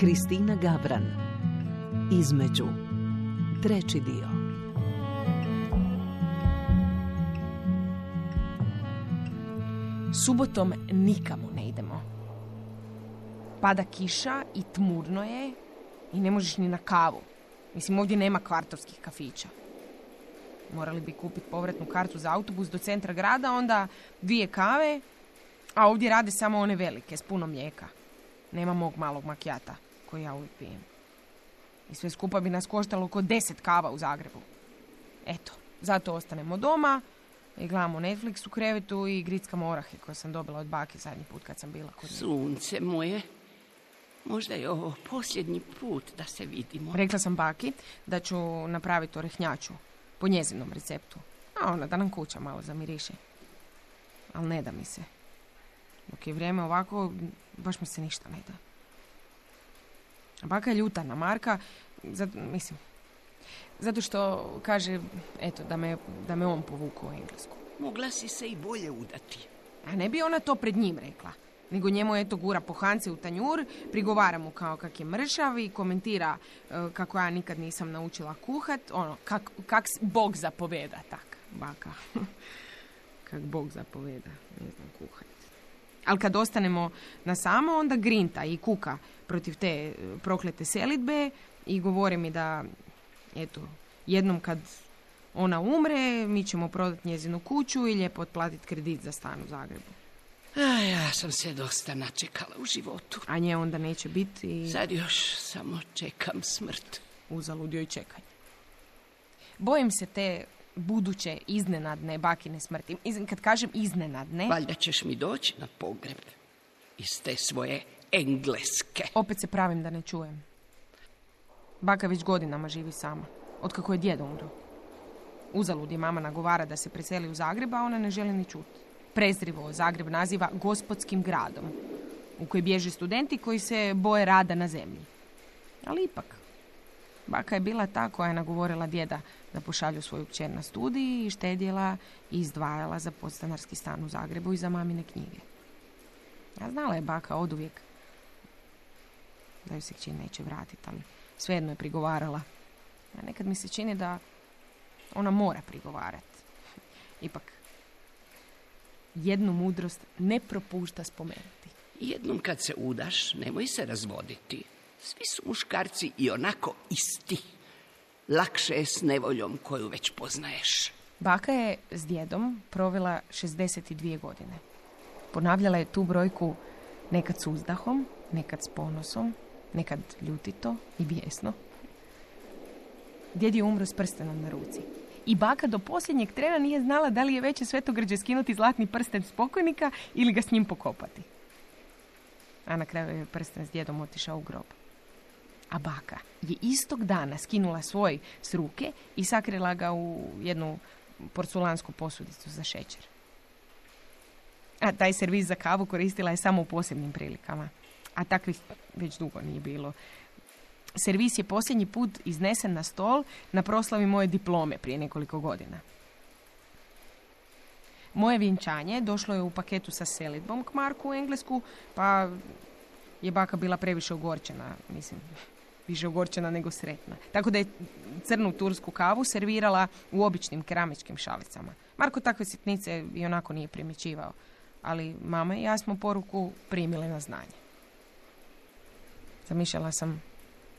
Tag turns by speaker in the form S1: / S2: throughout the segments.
S1: Kristina Gabran Između Treći dio
S2: Subotom nikamo ne idemo. Pada kiša i tmurno je i ne možeš ni na kavu. Mislim, ovdje nema kvartovskih kafića. Morali bi kupiti povratnu kartu za autobus do centra grada, onda dvije kave, a ovdje rade samo one velike, s puno mlijeka. Nema mog malog makijata, koji ja uvijek pijem. I sve skupa bi nas koštalo oko deset kava u Zagrebu. Eto, zato ostanemo doma i gledamo Netflix u krevetu i grickamo orahe koje sam dobila od bake zadnji put kad sam bila kod nje.
S3: Sunce moje, možda je ovo posljednji put da se vidimo.
S2: Rekla sam baki da ću napraviti orehnjaču po njezinom receptu. A ona da nam kuća malo zamiriše. Ali ne da mi se. Dok je vrijeme ovako, baš mi se ništa ne da. A baka je ljuta na Marka, zato, mislim, zato što kaže, eto, da me, da me on povuku u Englesku.
S3: Mogla si se i bolje udati.
S2: A ne bi ona to pred njim rekla. Nego njemu eto gura pohance u tanjur, prigovara mu kao kak je mršav i komentira e, kako ja nikad nisam naučila kuhat. Ono, kak, kak Bog zapoveda, tak, baka. kak Bog zapoveda, ne znam kuhat. Ali kad ostanemo na samo, onda grinta i kuka protiv te e, proklete selitbe i govori mi da, eto, jednom kad ona umre, mi ćemo prodati njezinu kuću i lijepo otplatiti kredit za stan u Zagrebu.
S3: A ja sam se dosta načekala u životu.
S2: A nje onda neće biti i
S3: Sad još samo čekam smrt.
S2: uzaludio i čekanje. Bojim se te buduće iznenadne bakine smrti. Kad kažem iznenadne,
S3: Valjda ćeš mi doći na pogreb iz te svoje engleske.
S2: opet se pravim da ne čujem. Baka već godinama živi sama, otkako je djed umro. Uzalud je mama nagovara da se preseli u Zagreb, a ona ne želi ni čuti. Prezrivo Zagreb naziva gospodskim gradom, u koji bježe studenti koji se boje rada na zemlji. Ali ipak, baka je bila ta koja je nagovorila djeda da pošalju svoju kćer na studij i štedjela i izdvajala za podstanarski stan u Zagrebu i za mamine knjige. A znala je baka oduvijek da ju se kćer neće vratiti, ali svejedno je prigovarala. A nekad mi se čini da ona mora prigovarati. Ipak, jednu mudrost ne propušta spomenuti.
S3: Jednom kad se udaš, nemoj se razvoditi. Svi su muškarci i onako isti. Lakše je s nevoljom koju već poznaješ.
S2: Baka je s djedom provela 62 godine. Ponavljala je tu brojku nekad s uzdahom, nekad s ponosom, nekad ljutito i bijesno. Djed je umro s prstenom na ruci. I baka do posljednjeg trena nije znala da li je veće svetogrđe skinuti zlatni prsten s pokojnika ili ga s njim pokopati. A na kraju je prsten s djedom otišao u grob. A baka je istog dana skinula svoj s ruke i sakrila ga u jednu porculansku posudicu za šećer. A taj servis za kavu koristila je samo u posebnim prilikama. A takvih već dugo nije bilo. Servis je posljednji put iznesen na stol na proslavi moje diplome prije nekoliko godina. Moje vjenčanje došlo je u paketu sa selitbom k Marku u Englesku, pa je baka bila previše ogorčena, mislim, više ogorčena nego sretna. Tako da je crnu tursku kavu servirala u običnim keramičkim šalicama. Marko takve sitnice i onako nije primjećivao, ali mama i ja smo poruku primile na znanje. Zamišljala sam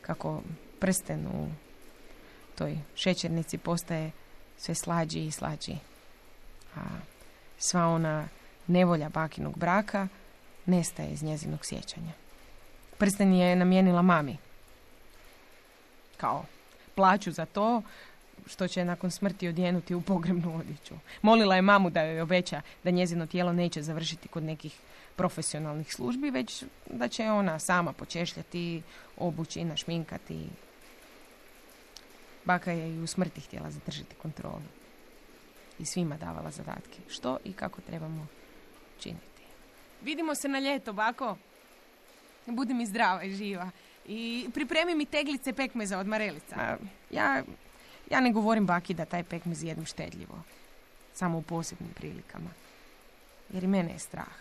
S2: kako prsten u toj šećernici postaje sve slađi i slađi. A sva ona nevolja bakinog braka nestaje iz njezinog sjećanja. Prsten je namijenila mami. Kao plaću za to što će nakon smrti odjenuti u pogrebnu odjeću. Molila je mamu da joj obeća da njezino tijelo neće završiti kod nekih profesionalnih službi, već da će ona sama počešljati, obući, našminkati. Baka je i u smrti htjela zadržati kontrolu. I svima davala zadatke. Što i kako trebamo činiti. Vidimo se na ljeto, bako. Budi mi zdrava i živa. I pripremi mi teglice pekmeza od marelica. Ja, ja ne govorim baki da taj pekmez jedem štedljivo. Samo u posebnim prilikama. Jer i mene je strah.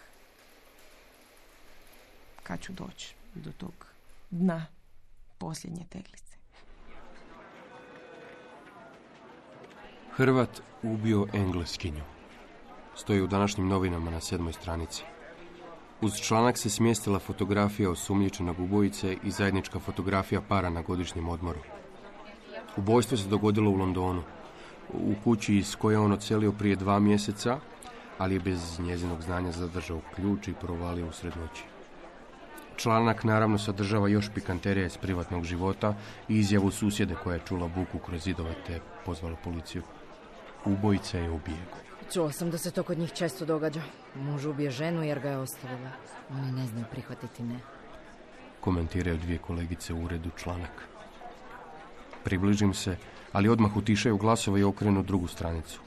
S2: Kad ću doći do tog dna posljednje teglice.
S4: Hrvat ubio Engleskinju. Stoji u današnjim novinama na sedmoj stranici. Uz članak se smjestila fotografija osumnjičenog ubojice i zajednička fotografija para na godišnjem odmoru. Ubojstvo se dogodilo u Londonu, u kući iz koje on ocelio prije dva mjeseca, ali je bez njezinog znanja zadržao ključ i provalio u srednoći. Članak naravno sadržava još pikanterija iz privatnog života i izjavu susjede koja je čula buku kroz zidove te pozvala policiju. Ubojica je u bijegu.
S5: Čula sam da se to kod njih često događa. Muž ubije ženu jer ga je ostavila. Oni ne znaju prihvatiti ne.
S4: Komentiraju dvije kolegice u uredu članak. Približim se, ali odmah utišaju glasove i okrenu drugu stranicu.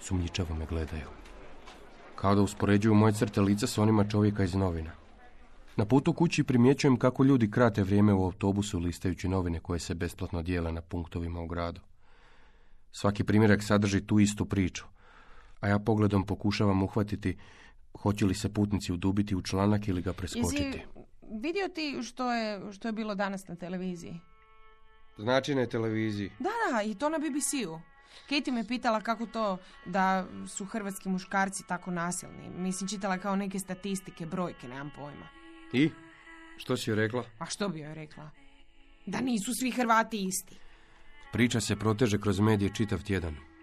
S4: Sumnjičavo me gledaju. Kao da uspoređuju moje crte lica s onima čovjeka iz novina. Na putu kući primjećujem kako ljudi krate vrijeme u autobusu listajući novine koje se besplatno dijele na punktovima u gradu. Svaki primjerak sadrži tu istu priču, a ja pogledom pokušavam uhvatiti hoće li se putnici udubiti u članak ili ga preskočiti.
S2: Jesi vidio ti što je, što je bilo danas na televiziji?
S4: Znači na televiziji.
S2: Da, da, i to na BBC-u. Katie me pitala kako to da su hrvatski muškarci tako nasilni. Mislim, čitala kao neke statistike, brojke, nemam pojma.
S4: I? Što si joj rekla?
S2: A što bi joj rekla? Da nisu svi Hrvati isti.
S4: Priča se proteže kroz medije čitav tjedan.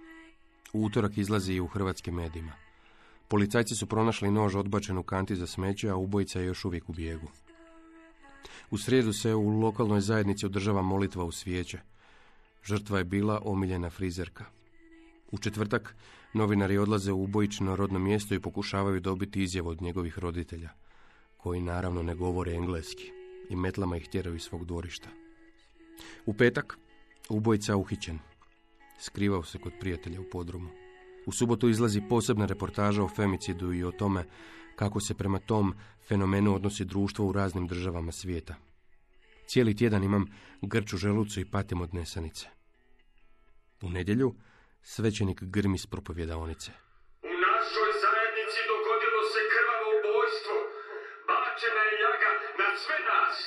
S4: U utorak izlazi i u hrvatskim medijima. Policajci su pronašli nož odbačen u kanti za smeće, a ubojica je još uvijek u bijegu. U srijedu se u lokalnoj zajednici održava molitva u svijeće. Žrtva je bila omiljena frizerka. U četvrtak novinari odlaze u ubojično rodno mjesto i pokušavaju dobiti izjavu od njegovih roditelja, koji naravno ne govore engleski i metlama ih tjeraju iz svog dvorišta. U petak ubojica uhićen. Skrivao se kod prijatelja u podrumu. U subotu izlazi posebna reportaža o femicidu i o tome kako se prema tom fenomenu odnosi društvo u raznim državama svijeta. Cijeli tjedan imam grču želucu i patim od nesanice. U nedjelju svećenik grmi s propovjedaonice.
S6: U našoj zajednici dogodilo se krvavo ubojstvo. Bačena je ljaga na sve nas.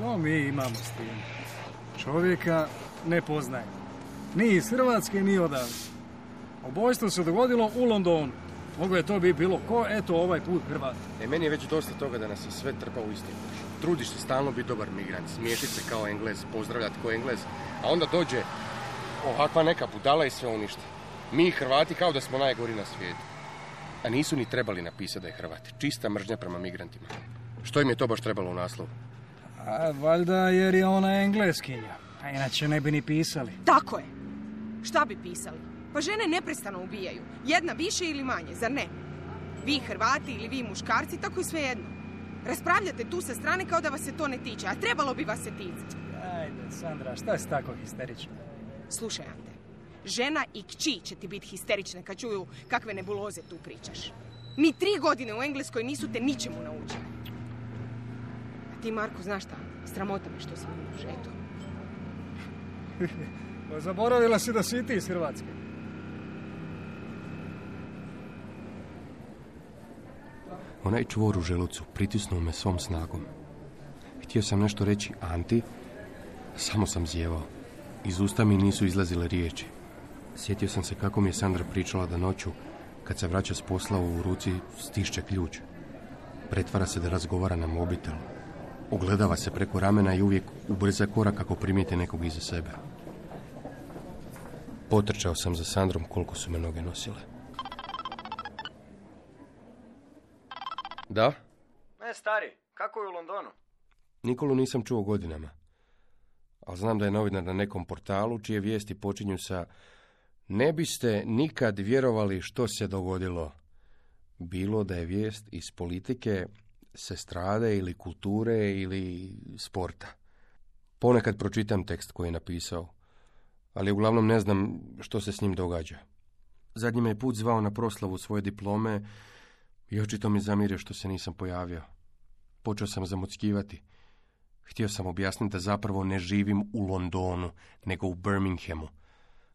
S7: Što mi imamo s tim? Čovjeka ne poznaje. Ni iz Hrvatske, ni odavde. Ubojstvo se dogodilo u Londonu. Moglo je to bi bilo ko, eto ovaj put Hrvat.
S4: E, meni je već dosta toga da nas je sve trpa u isti. Trudiš se stalno biti dobar migrant, smiješiti se kao englez, pozdravljati kao englez, a onda dođe ovakva neka budala i sve uništi. Mi Hrvati kao da smo najgori na svijetu. A nisu ni trebali napisati da je Hrvat. Čista mržnja prema migrantima. Što im je to baš trebalo u naslovu?
S7: A valjda jer je ona engleskinja. A inače ne bi ni pisali.
S2: Tako je. Šta bi pisali? Pa žene neprestano ubijaju. Jedna više ili manje, zar ne? Vi Hrvati ili vi muškarci, tako je sve jedno. Raspravljate tu sa strane kao da vas se to ne tiče, a trebalo bi vas se ticati.
S7: Ajde, Sandra, šta si tako histerična?
S2: Slušaj, Ante. Žena i kći će ti biti histerične kad čuju kakve nebuloze tu pričaš. Ni tri godine u Engleskoj nisu te ničemu naučili. Ti, Marko, znaš šta? Sramota me što sam u žetu.
S7: Pa zaboravila si da si ti iz Hrvatske.
S4: Onaj čvor u želucu pritisnuo me svom snagom. Htio sam nešto reći Anti, samo sam zjevao. Iz usta mi nisu izlazile riječi. Sjetio sam se kako mi je Sandra pričala da noću, kad se vraća s posla u ruci, stišće ključ. Pretvara se da razgovara na mobitel. Ogledava se preko ramena i uvijek ubrza korak ako primijete nekog iza sebe. Potrčao sam za Sandrom koliko su me noge nosile. Da?
S8: E, stari, kako je u Londonu?
S4: Nikolu nisam čuo godinama. Ali znam da je novinar na nekom portalu čije vijesti počinju sa Ne biste nikad vjerovali što se dogodilo. Bilo da je vijest iz politike, se strade ili kulture ili sporta. Ponekad pročitam tekst koji je napisao, ali uglavnom ne znam što se s njim događa. Zadnji me je put zvao na proslavu svoje diplome i očito mi zamire što se nisam pojavio. Počeo sam zamuckivati. Htio sam objasniti da zapravo ne živim u Londonu, nego u Birminghamu.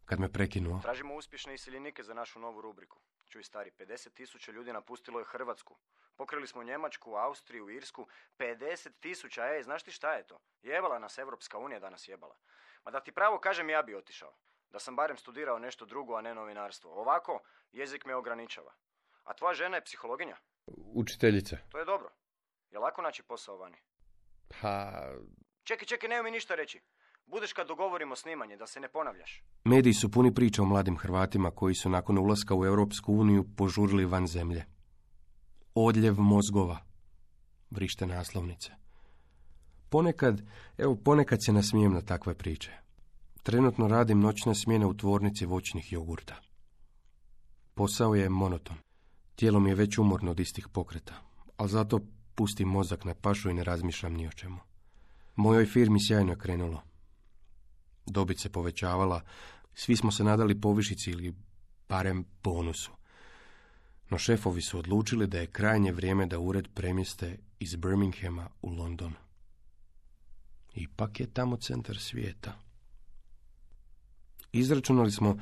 S4: Kad me prekinuo,
S8: Tražimo uspješne iseljenike za našu novu rubriku. Čuj stari, 50 tisuća ljudi napustilo je Hrvatsku. Pokrili smo Njemačku, Austriju, Irsku. 50 tisuća, ej, znaš ti šta je to? Jebala nas Evropska unija danas jebala. Ma da ti pravo kažem, ja bi otišao. Da sam barem studirao nešto drugo, a ne novinarstvo. Ovako, jezik me ograničava. A tvoja žena je psihologinja?
S4: Učiteljica.
S8: To je dobro. Je lako naći posao vani?
S4: Pa...
S8: Čekaj, čekaj, nemoj mi ništa reći. Budeš kad dogovorimo snimanje, da se ne ponavljaš.
S4: Mediji su puni priča o mladim Hrvatima koji su nakon ulaska u Europsku uniju požurili van zemlje. Odljev mozgova. Vrište naslovnice. Ponekad, evo ponekad se nasmijem na takve priče. Trenutno radim noćne smjene u tvornici voćnih jogurta. Posao je monoton. Tijelo mi je već umorno od istih pokreta, ali zato pustim mozak na pašu i ne razmišljam ni o čemu. Mojoj firmi sjajno je krenulo. Dobit se povećavala, svi smo se nadali povišici ili barem bonusu. No šefovi su odlučili da je krajnje vrijeme da ured premjeste iz Birminghama u London. Ipak je tamo centar svijeta. Izračunali smo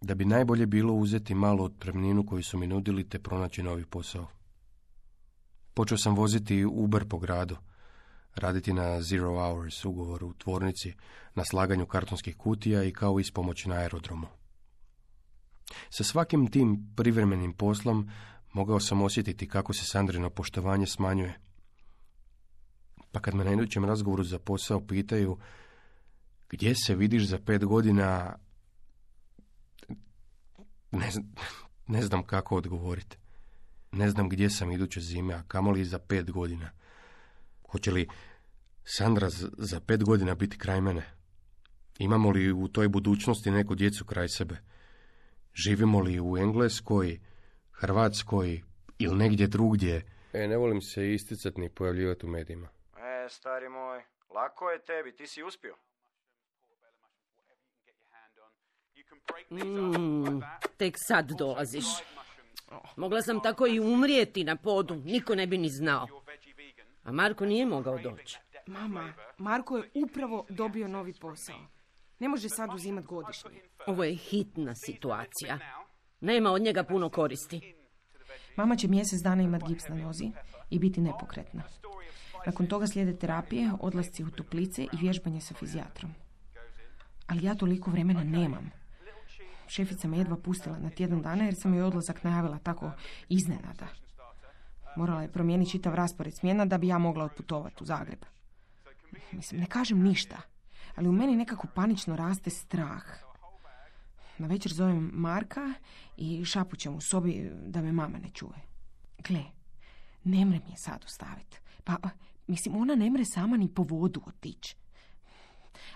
S4: da bi najbolje bilo uzeti malo otpremninu koju su mi nudili te pronaći novi posao. Počeo sam voziti Uber po gradu, raditi na Zero Hours ugovoru u tvornici, na slaganju kartonskih kutija i kao ispomoć na aerodromu. Sa svakim tim privremenim poslom mogao sam osjetiti kako se Sandrino poštovanje smanjuje. Pa kad me na idućem razgovoru za posao pitaju gdje se vidiš za pet godina, ne, ne znam kako odgovoriti. Ne znam gdje sam iduće zime, a kamoli za pet godina. Hoće li Sandra za pet godina biti kraj mene? Imamo li u toj budućnosti neku djecu kraj sebe? Živimo li u Engleskoj, Hrvatskoj ili negdje drugdje? E, ne volim se isticati ni pojavljivati u medijima.
S8: E, stari moj, lako je tebi, ti si uspio.
S9: Mm, tek sad dolaziš. Mogla sam tako i umrijeti na podu, niko ne bi ni znao. A Marko nije mogao doći.
S2: Mama, Marko je upravo dobio novi posao. Ne može sad uzimat godišnje.
S9: Ovo je hitna situacija. Nema od njega puno koristi.
S2: Mama će mjesec dana imat gips na nozi i biti nepokretna. Nakon toga slijede terapije, odlasci u toplice i vježbanje sa fizijatrom. Ali ja toliko vremena nemam. Šefica me jedva pustila na tjedan dana jer sam joj odlazak najavila tako iznenada. Morala je promijeniti čitav raspored smjena da bi ja mogla otputovati u Zagreb. Mislim, ne kažem ništa, ali u meni nekako panično raste strah. Na večer zovem Marka i šapućem u sobi da me mama ne čuje. Gle, ne mre mi je sad ostaviti. Pa, mislim, ona ne mre sama ni po vodu otići.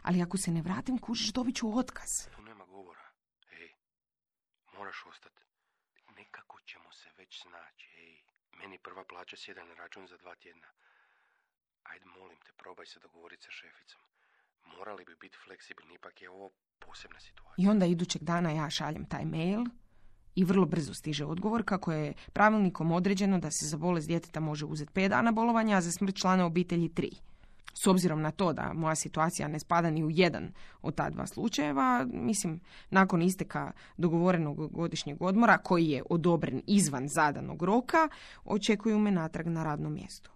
S2: Ali ako se ne vratim, kužiš, dobit ću otkaz.
S4: Tu nema govora. Ej, moraš ostati. Nekako ćemo se već snaći, ej. Meni prva plaća sjeda na račun za dva tjedna. Ajde, molim te, probaj se dogovoriti sa šeficom. Morali bi biti fleksibilni, ipak je ovo posebna situacija.
S2: I onda idućeg dana ja šaljem taj mail i vrlo brzo stiže odgovor kako je pravilnikom određeno da se za bolest djeteta može uzeti 5 dana bolovanja, a za smrt člana obitelji 3. S obzirom na to da moja situacija ne spada ni u jedan od ta dva slučajeva, mislim, nakon isteka dogovorenog godišnjeg odmora, koji je odobren izvan zadanog roka, očekuju me natrag na radnom mjestu.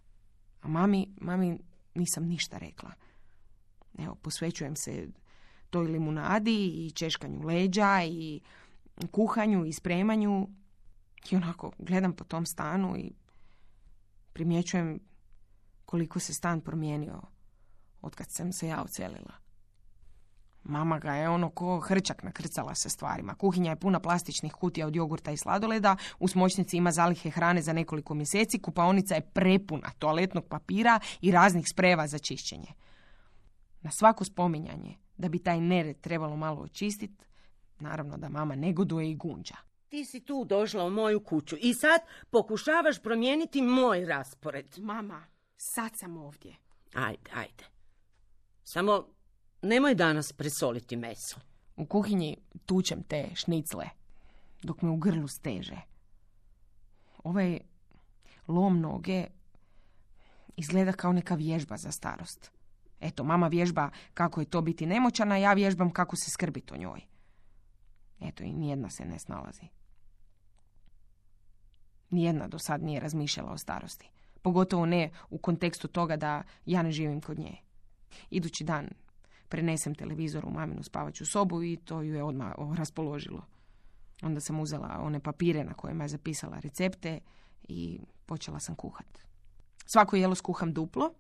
S2: A mami, mami nisam ništa rekla. Evo, posvećujem se toj limunadi i češkanju leđa i kuhanju i spremanju. I onako gledam po tom stanu i primjećujem koliko se stan promijenio od kad sam se ja ocelila. Mama ga je ono ko hrčak nakrcala sa stvarima. Kuhinja je puna plastičnih kutija od jogurta i sladoleda, u smočnici ima zalihe hrane za nekoliko mjeseci, kupaonica je prepuna toaletnog papira i raznih spreva za čišćenje. Na svako spominjanje da bi taj nered trebalo malo očistiti, naravno da mama negoduje i gunđa.
S9: Ti si tu došla u moju kuću i sad pokušavaš promijeniti moj raspored.
S2: Mama, sad sam ovdje.
S9: Ajde, ajde. Samo nemoj danas presoliti meso.
S2: U kuhinji tučem te šnicle, dok me u grlu steže. Ovaj lom noge izgleda kao neka vježba za starost. Eto, mama vježba kako je to biti nemoćana, a ja vježbam kako se skrbiti o njoj. Eto, i nijedna se ne snalazi. Nijedna do sad nije razmišljala o starosti. Pogotovo ne u kontekstu toga da ja ne živim kod nje. Idući dan prenesem televizor u maminu spavaću sobu i to ju je odmah raspoložilo. Onda sam uzela one papire na kojima je zapisala recepte i počela sam kuhat. Svako jelo skuham duplo,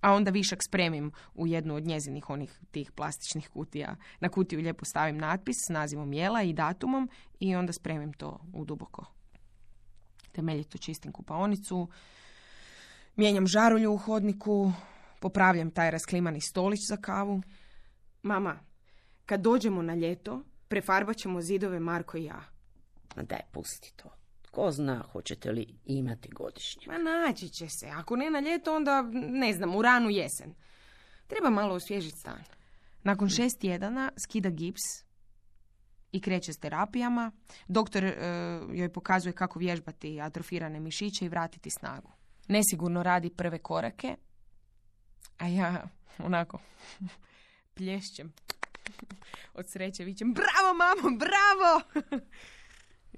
S2: a onda višak spremim u jednu od njezinih onih tih plastičnih kutija. Na kutiju lijepo stavim natpis s nazivom jela i datumom i onda spremim to u duboko. Temeljito čistim kupaonicu, mijenjam žarulju u hodniku, popravljam taj rasklimani stolić za kavu. Mama, kad dođemo na ljeto, prefarbat ćemo zidove Marko i ja.
S9: Ma daj, pusti to. Ko zna hoćete li imati godišnje.
S2: Ma naći će se. Ako ne na ljeto, onda ne znam, u ranu jesen. Treba malo osvježiti stan. Nakon šest tjedana skida gips i kreće s terapijama. Doktor e, joj pokazuje kako vježbati atrofirane mišiće i vratiti snagu. Nesigurno radi prve korake, a ja onako plješćem od sreće, vićem bravo mamo, bravo!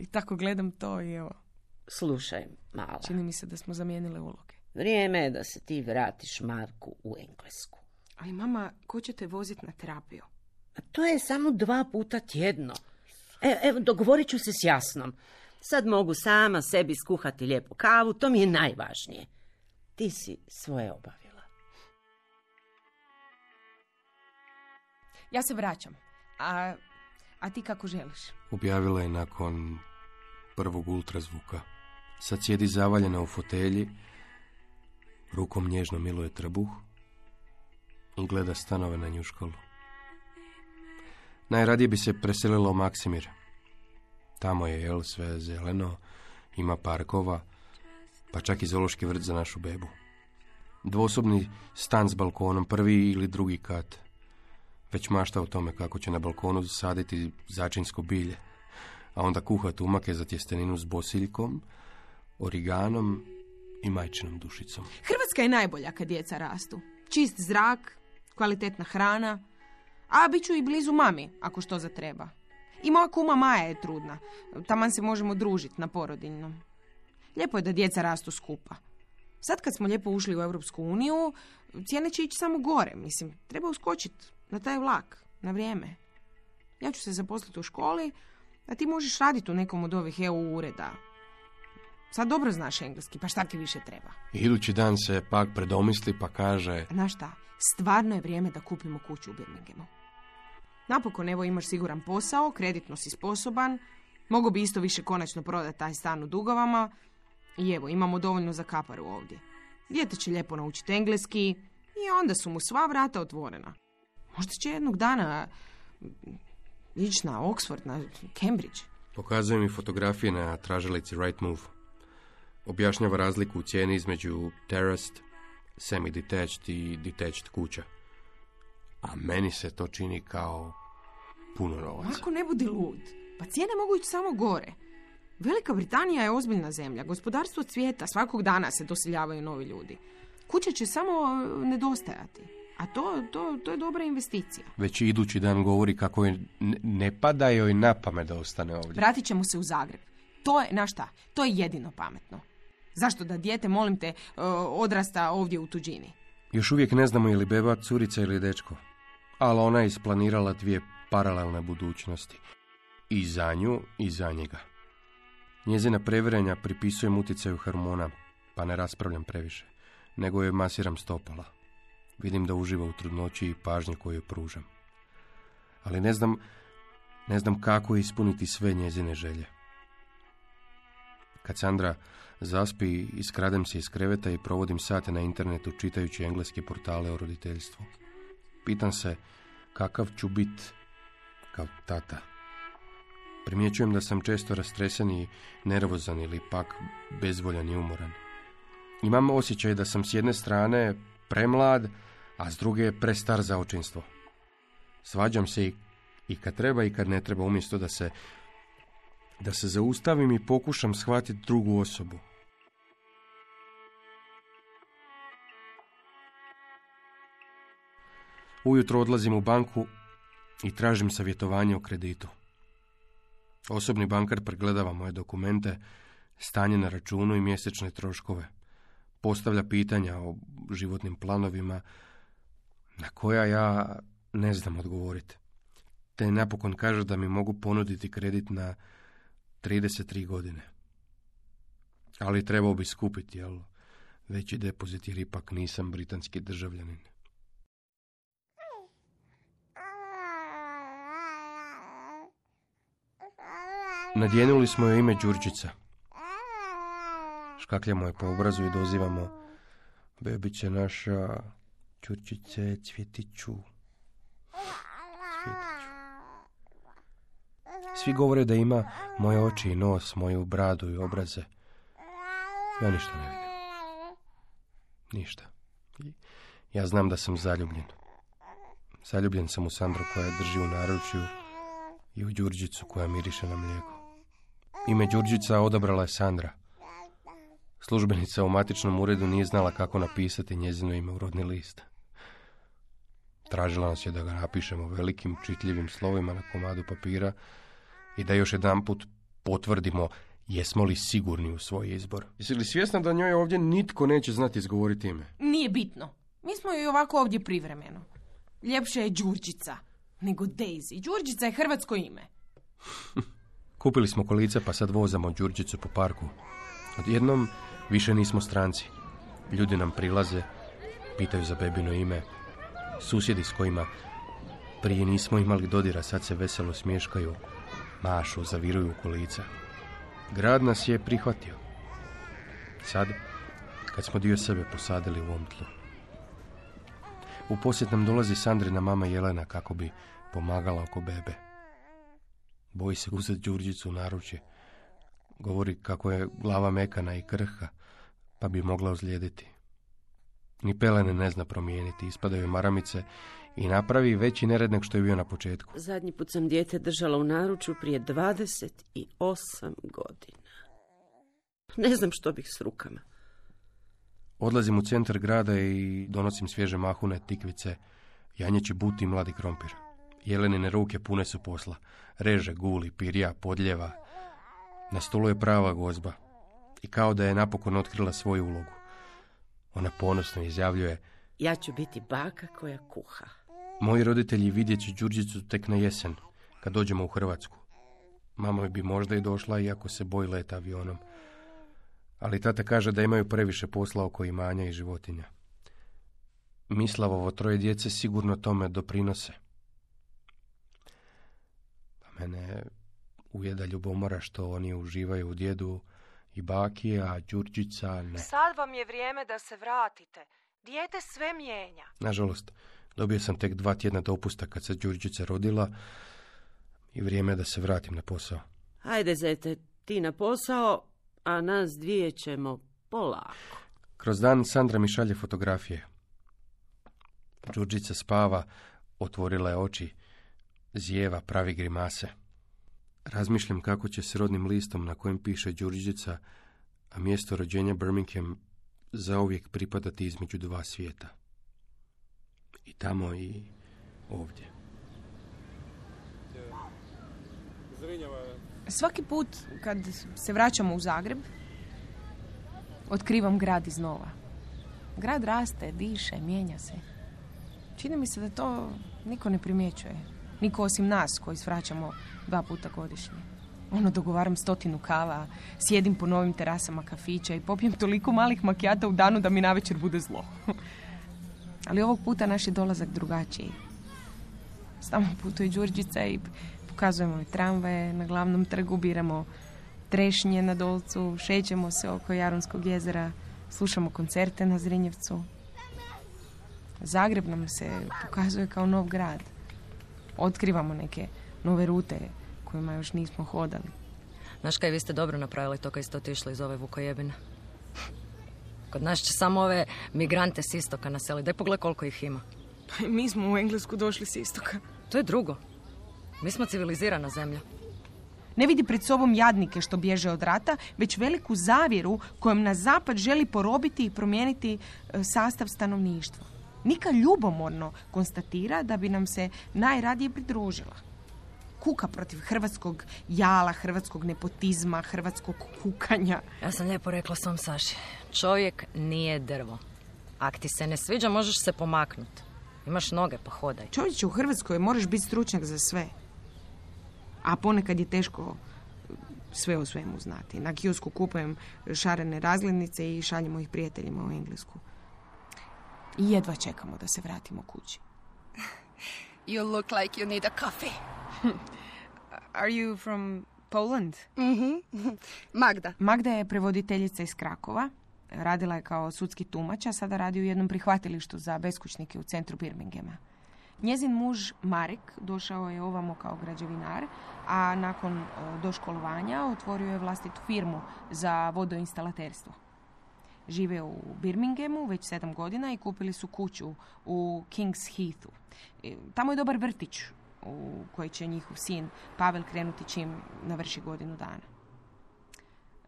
S2: I tako gledam to i evo.
S9: Slušaj, mala.
S2: Čini mi se da smo zamijenile uloge.
S9: Vrijeme je da se ti vratiš Marku u Englesku.
S2: Ali mama, ko će te voziti na terapiju?
S9: A to je samo dva puta tjedno. E, evo, dogovorit ću se s Jasnom. Sad mogu sama sebi skuhati lijepu kavu, to mi je najvažnije. Ti si svoje obavila.
S2: Ja se vraćam. A, a ti kako želiš?
S4: Objavila je nakon prvog ultrazvuka. Sad sjedi zavaljena u fotelji, rukom nježno miluje trbuh i gleda stanove na njuškolu. Najradije bi se preselilo u Maksimir. Tamo je, jel, sve zeleno, ima parkova, pa čak i zološki vrt za našu bebu. Dvosobni stan s balkonom, prvi ili drugi kat. Već mašta o tome kako će na balkonu saditi začinsko bilje, a onda kuhati umake za tjesteninu s bosiljkom, origanom i majčinom dušicom.
S2: Hrvatska je najbolja kad djeca rastu. Čist zrak, kvalitetna hrana, a bit ću i blizu mami, ako što zatreba. I moja kuma Maja je trudna. Taman se možemo družiti na porodiljnom. Lijepo je da djeca rastu skupa. Sad kad smo lijepo ušli u Europsku uniju, cijene će ići samo gore. Mislim, treba uskočiti na taj vlak, na vrijeme. Ja ću se zaposliti u školi, a ti možeš raditi u nekom od ovih EU ureda. Sad dobro znaš engleski, pa šta ti više treba?
S4: Idući dan se pak predomisli pa kaže...
S2: Znaš šta, stvarno je vrijeme da kupimo kuću u Birminghamu. Napokon evo imaš siguran posao, kreditno si sposoban, mogu bi isto više konačno prodati taj stan u dugovama i evo imamo dovoljno za kaparu ovdje. Dijete će lijepo naučiti engleski i onda su mu sva vrata otvorena. Možda će jednog dana ići na Oxford, na Cambridge.
S4: Pokazuje mi fotografije na tražilici Right Move. Objašnjava razliku u cijeni između terraced, semi-detached i detached kuća. A meni se to čini kao puno novaca.
S2: Ako ne budi lud, pa cijene mogu ići samo gore. Velika Britanija je ozbiljna zemlja, gospodarstvo cvijeta, svakog dana se doseljavaju novi ljudi. Kuće će samo e, nedostajati. A to, to, to je dobra investicija.
S4: Već idući dan govori kako je ne, ne pada joj na pamet da ostane ovdje.
S2: Vratit ćemo se u Zagreb. To je, na šta, to je jedino pametno. Zašto da dijete, molim te, e, odrasta ovdje u tuđini?
S4: Još uvijek ne znamo je li beba curica ili dečko. Ali ona je isplanirala dvije paralelne budućnosti. I za nju i za njega. Njezina previranja pripisujem utjecaju hormona, pa ne raspravljam previše, nego je masiram stopala. Vidim da uživa u trudnoći i pažnji koju joj pružam. Ali ne znam, ne znam kako ispuniti sve njezine želje. Kad Sandra zaspi, iskradem se iz kreveta i provodim sate na internetu čitajući engleske portale o roditeljstvu. Pitam se kakav ću bit kao tata. Primjećujem da sam često rastresen i nervozan ili pak bezvoljan i umoran. Imam osjećaj da sam s jedne strane premlad, a s druge prestar za očinstvo. Svađam se i, i kad treba i kad ne treba, umjesto da se da se zaustavim i pokušam shvatiti drugu osobu. Ujutro odlazim u banku i tražim savjetovanje o kreditu. Osobni bankar pregledava moje dokumente, stanje na računu i mjesečne troškove. Postavlja pitanja o životnim planovima na koja ja ne znam odgovoriti. Te napokon kaže da mi mogu ponuditi kredit na 33 godine. Ali trebao bi skupiti, jel? Veći depozit jer ipak nisam britanski državljanin. Nadjenuli smo joj ime Đurđica. Škakljamo je po obrazu i dozivamo Bebiće naša, Đurđice, cvjetiću. Cvjetiću. Svi govore da ima moje oči i nos, moju bradu i obraze. Ja ništa ne vidim. Ništa. Ja znam da sam zaljubljen. Zaljubljen sam u Sandru koja drži u naručju i u Đurđicu koja miriše na mlijeko. Ime Đurđica odabrala je Sandra. Službenica u matičnom uredu nije znala kako napisati njezino ime u rodni list. Tražila nas je da ga napišemo velikim čitljivim slovima na komadu papira i da još jedanput potvrdimo jesmo li sigurni u svoj izbor. Jesi li svjesna da njoj ovdje nitko neće znati izgovoriti ime?
S2: Nije bitno. Mi smo i ovako ovdje privremeno. Ljepše je Đurđica nego Daisy. Đurđica je hrvatsko ime.
S4: Kupili smo kolice pa sad vozamo Đurđicu po parku. Odjednom više nismo stranci. Ljudi nam prilaze, pitaju za bebino ime. Susjedi s kojima prije nismo imali dodira, sad se veselo smješkaju, mašu, zaviruju kolica. Grad nas je prihvatio. Sad, kad smo dio sebe posadili u ovom tlu. U posjet nam dolazi Sandrina mama Jelena kako bi pomagala oko bebe. Boji se uzeti Đurđicu u naručje. Govori kako je glava mekana i krhka, pa bi mogla ozlijediti. Ni pelene ne zna promijeniti, ispadaju maramice i napravi veći nered nego što je bio na početku.
S9: Zadnji put sam dijete držala u naručju prije 28 godina. Ne znam što bih s rukama.
S4: Odlazim u centar grada i donosim svježe mahune, tikvice, janjeći buti i mladi krompir. Jelenine ruke pune su posla. Reže, guli, pirja, podljeva. Na stolu je prava gozba. I kao da je napokon otkrila svoju ulogu. Ona ponosno izjavljuje
S9: Ja ću biti baka koja kuha.
S4: Moji roditelji vidjet će Đurđicu tek na jesen, kad dođemo u Hrvatsku. Mama bi možda i došla, iako se boji leta avionom. Ali tata kaže da imaju previše posla oko imanja i životinja. Mislavovo troje djece sigurno tome doprinose. Mene ujeda ljubomora što oni uživaju u djedu i baki, a Đurđica ne.
S10: Sad vam je vrijeme da se vratite. Dijete sve mijenja.
S4: Nažalost, dobio sam tek dva tjedna dopusta kad se Đurđica rodila i vrijeme je da se vratim na posao.
S9: Ajde, zete, ti na posao, a nas dvije ćemo polako.
S4: Kroz dan Sandra mi šalje fotografije. Đurđica spava, otvorila je oči, zjeva, pravi grimase. Razmišljam kako će s rodnim listom na kojem piše Đurđica, a mjesto rođenja Birmingham zauvijek pripadati između dva svijeta. I tamo i ovdje.
S2: Svaki put kad se vraćamo u Zagreb, otkrivam grad iznova. Grad raste, diše, mijenja se. Čini mi se da to niko ne primjećuje. Niko osim nas koji svraćamo dva puta godišnje. Ono, dogovaram stotinu kava, sjedim po novim terasama kafića i popijem toliko malih makijata u danu da mi navečer bude zlo. Ali ovog puta naš je dolazak drugačiji. Stamo putuje Đurđica i pokazujemo i tramvaje na glavnom trgu, biramo trešnje na dolcu, šećemo se oko Jarunskog jezera, slušamo koncerte na Zrinjevcu. Zagreb nam se pokazuje kao nov grad. Otkrivamo neke nove rute kojima još nismo hodali.
S11: Znaš kaj, vi ste dobro napravili to kad ste otišli iz ove Vukojebine. Kod nas će samo ove migrante s istoka naseli. Daj pogled koliko ih ima.
S2: Pa mi smo u Englesku došli s istoka.
S11: To je drugo. Mi smo civilizirana zemlja.
S2: Ne vidi pred sobom jadnike što bježe od rata, već veliku zavjeru kojom nas zapad želi porobiti i promijeniti e, sastav stanovništva. Nika ljubomorno konstatira da bi nam se najradije pridružila. kuka protiv hrvatskog jala, hrvatskog nepotizma, hrvatskog kukanja.
S11: Ja sam lijepo rekla svom Saši. Čovjek nije drvo. Ak ti se ne sviđa, možeš se pomaknuti. Imaš noge, pa hodaj.
S2: Čovječe, u Hrvatskoj moraš biti stručnjak za sve. A ponekad je teško sve o svemu znati. Na kiosku kupujem šarene razglednice i šaljemo ih prijateljima u Englesku. I jedva čekamo da se vratimo kući.
S12: You look like you need a coffee.
S2: Are you from Poland?
S12: Mhm. Magda.
S2: Magda je prevoditeljica iz Krakova. Radila je kao sudski tumač, a sada radi u jednom prihvatilištu za beskućnike u centru Birminghama. Njezin muž Marek došao je ovamo kao građevinar, a nakon e, doškolovanja otvorio je vlastitu firmu za vodoinstalaterstvo. Žive u Birminghamu već sedam godina i kupili su kuću u Kings Heathu. E, Tamo je dobar vrtić u koji će njihov sin Pavel krenuti čim navrši godinu dana.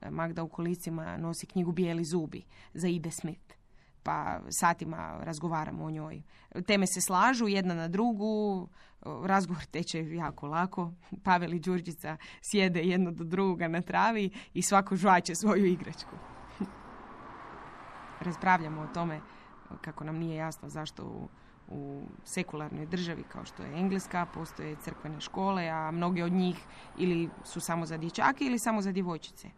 S2: E, Magda u kolicima nosi knjigu Bijeli zubi za Ide Smith. Pa satima razgovaramo o njoj. Teme se slažu jedna na drugu, razgovor teče jako lako. Pavel i Đurđica sjede jedno do drugoga na travi i svako žvaće svoju igračku. Raspravljamo o tome kako nam nije jasno zašto u, u sekularnoj državi kao što je Engleska postoje crkvene škole, a mnoge od njih ili su samo za dječake ili samo za djevojčice.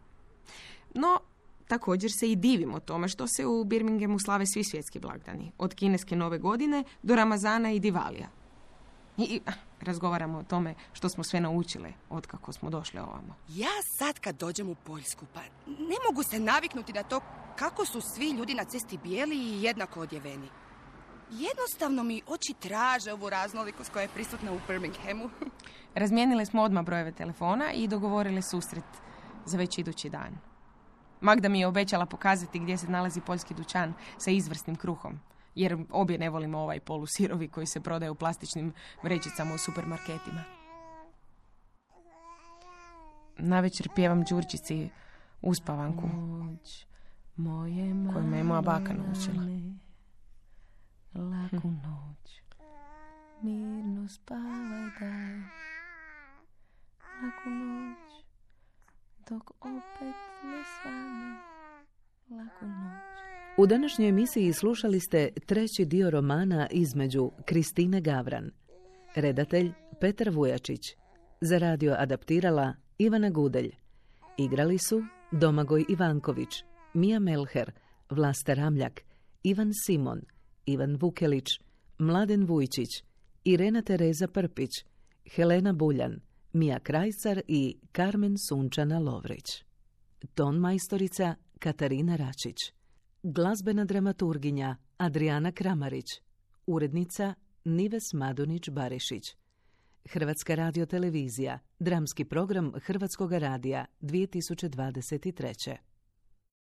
S2: No, također se i divimo tome što se u Birminghamu slave svi svjetski blagdani, od kineske nove godine do Ramazana i Divalija. I ah, razgovaramo o tome što smo sve naučile od kako smo došle ovamo.
S12: Ja sad kad dođem u Poljsku, pa ne mogu se naviknuti na to kako su svi ljudi na cesti bijeli i jednako odjeveni. Jednostavno mi oči traže ovu raznolikost koja je prisutna u Birminghamu.
S2: Razmijenile smo odmah brojeve telefona i dogovorile susret za već idući dan. Magda mi je obećala pokazati gdje se nalazi poljski dućan sa izvrsnim kruhom. Jer obje ne volimo ovaj polusirovi koji se prodaje u plastičnim vrećicama u supermarketima. Navečer pjevam Đurčici uspavanku.
S1: Moje
S2: koju me je moja baka naučila.
S1: Laku noć, mirno spavaj daj. Laku noć, dok opet ne svane. Laku noć. U današnjoj emisiji slušali ste treći dio romana između Kristine Gavran. Redatelj Petar Vujačić. Za radio adaptirala Ivana Gudelj. Igrali su Domagoj Ivanković, Mija Melher, Vlasta Ramljak, Ivan Simon, Ivan Vukelić, Mladen Vujčić, Irena Tereza Prpić, Helena Buljan, Mija Krajcar i Karmen Sunčana Lovrić. Ton majstorica Katarina Račić. Glazbena dramaturginja Adriana Kramarić. Urednica Nives Madunić-Barišić. Hrvatska radiotelevizija. Dramski program Hrvatskog radija 2023.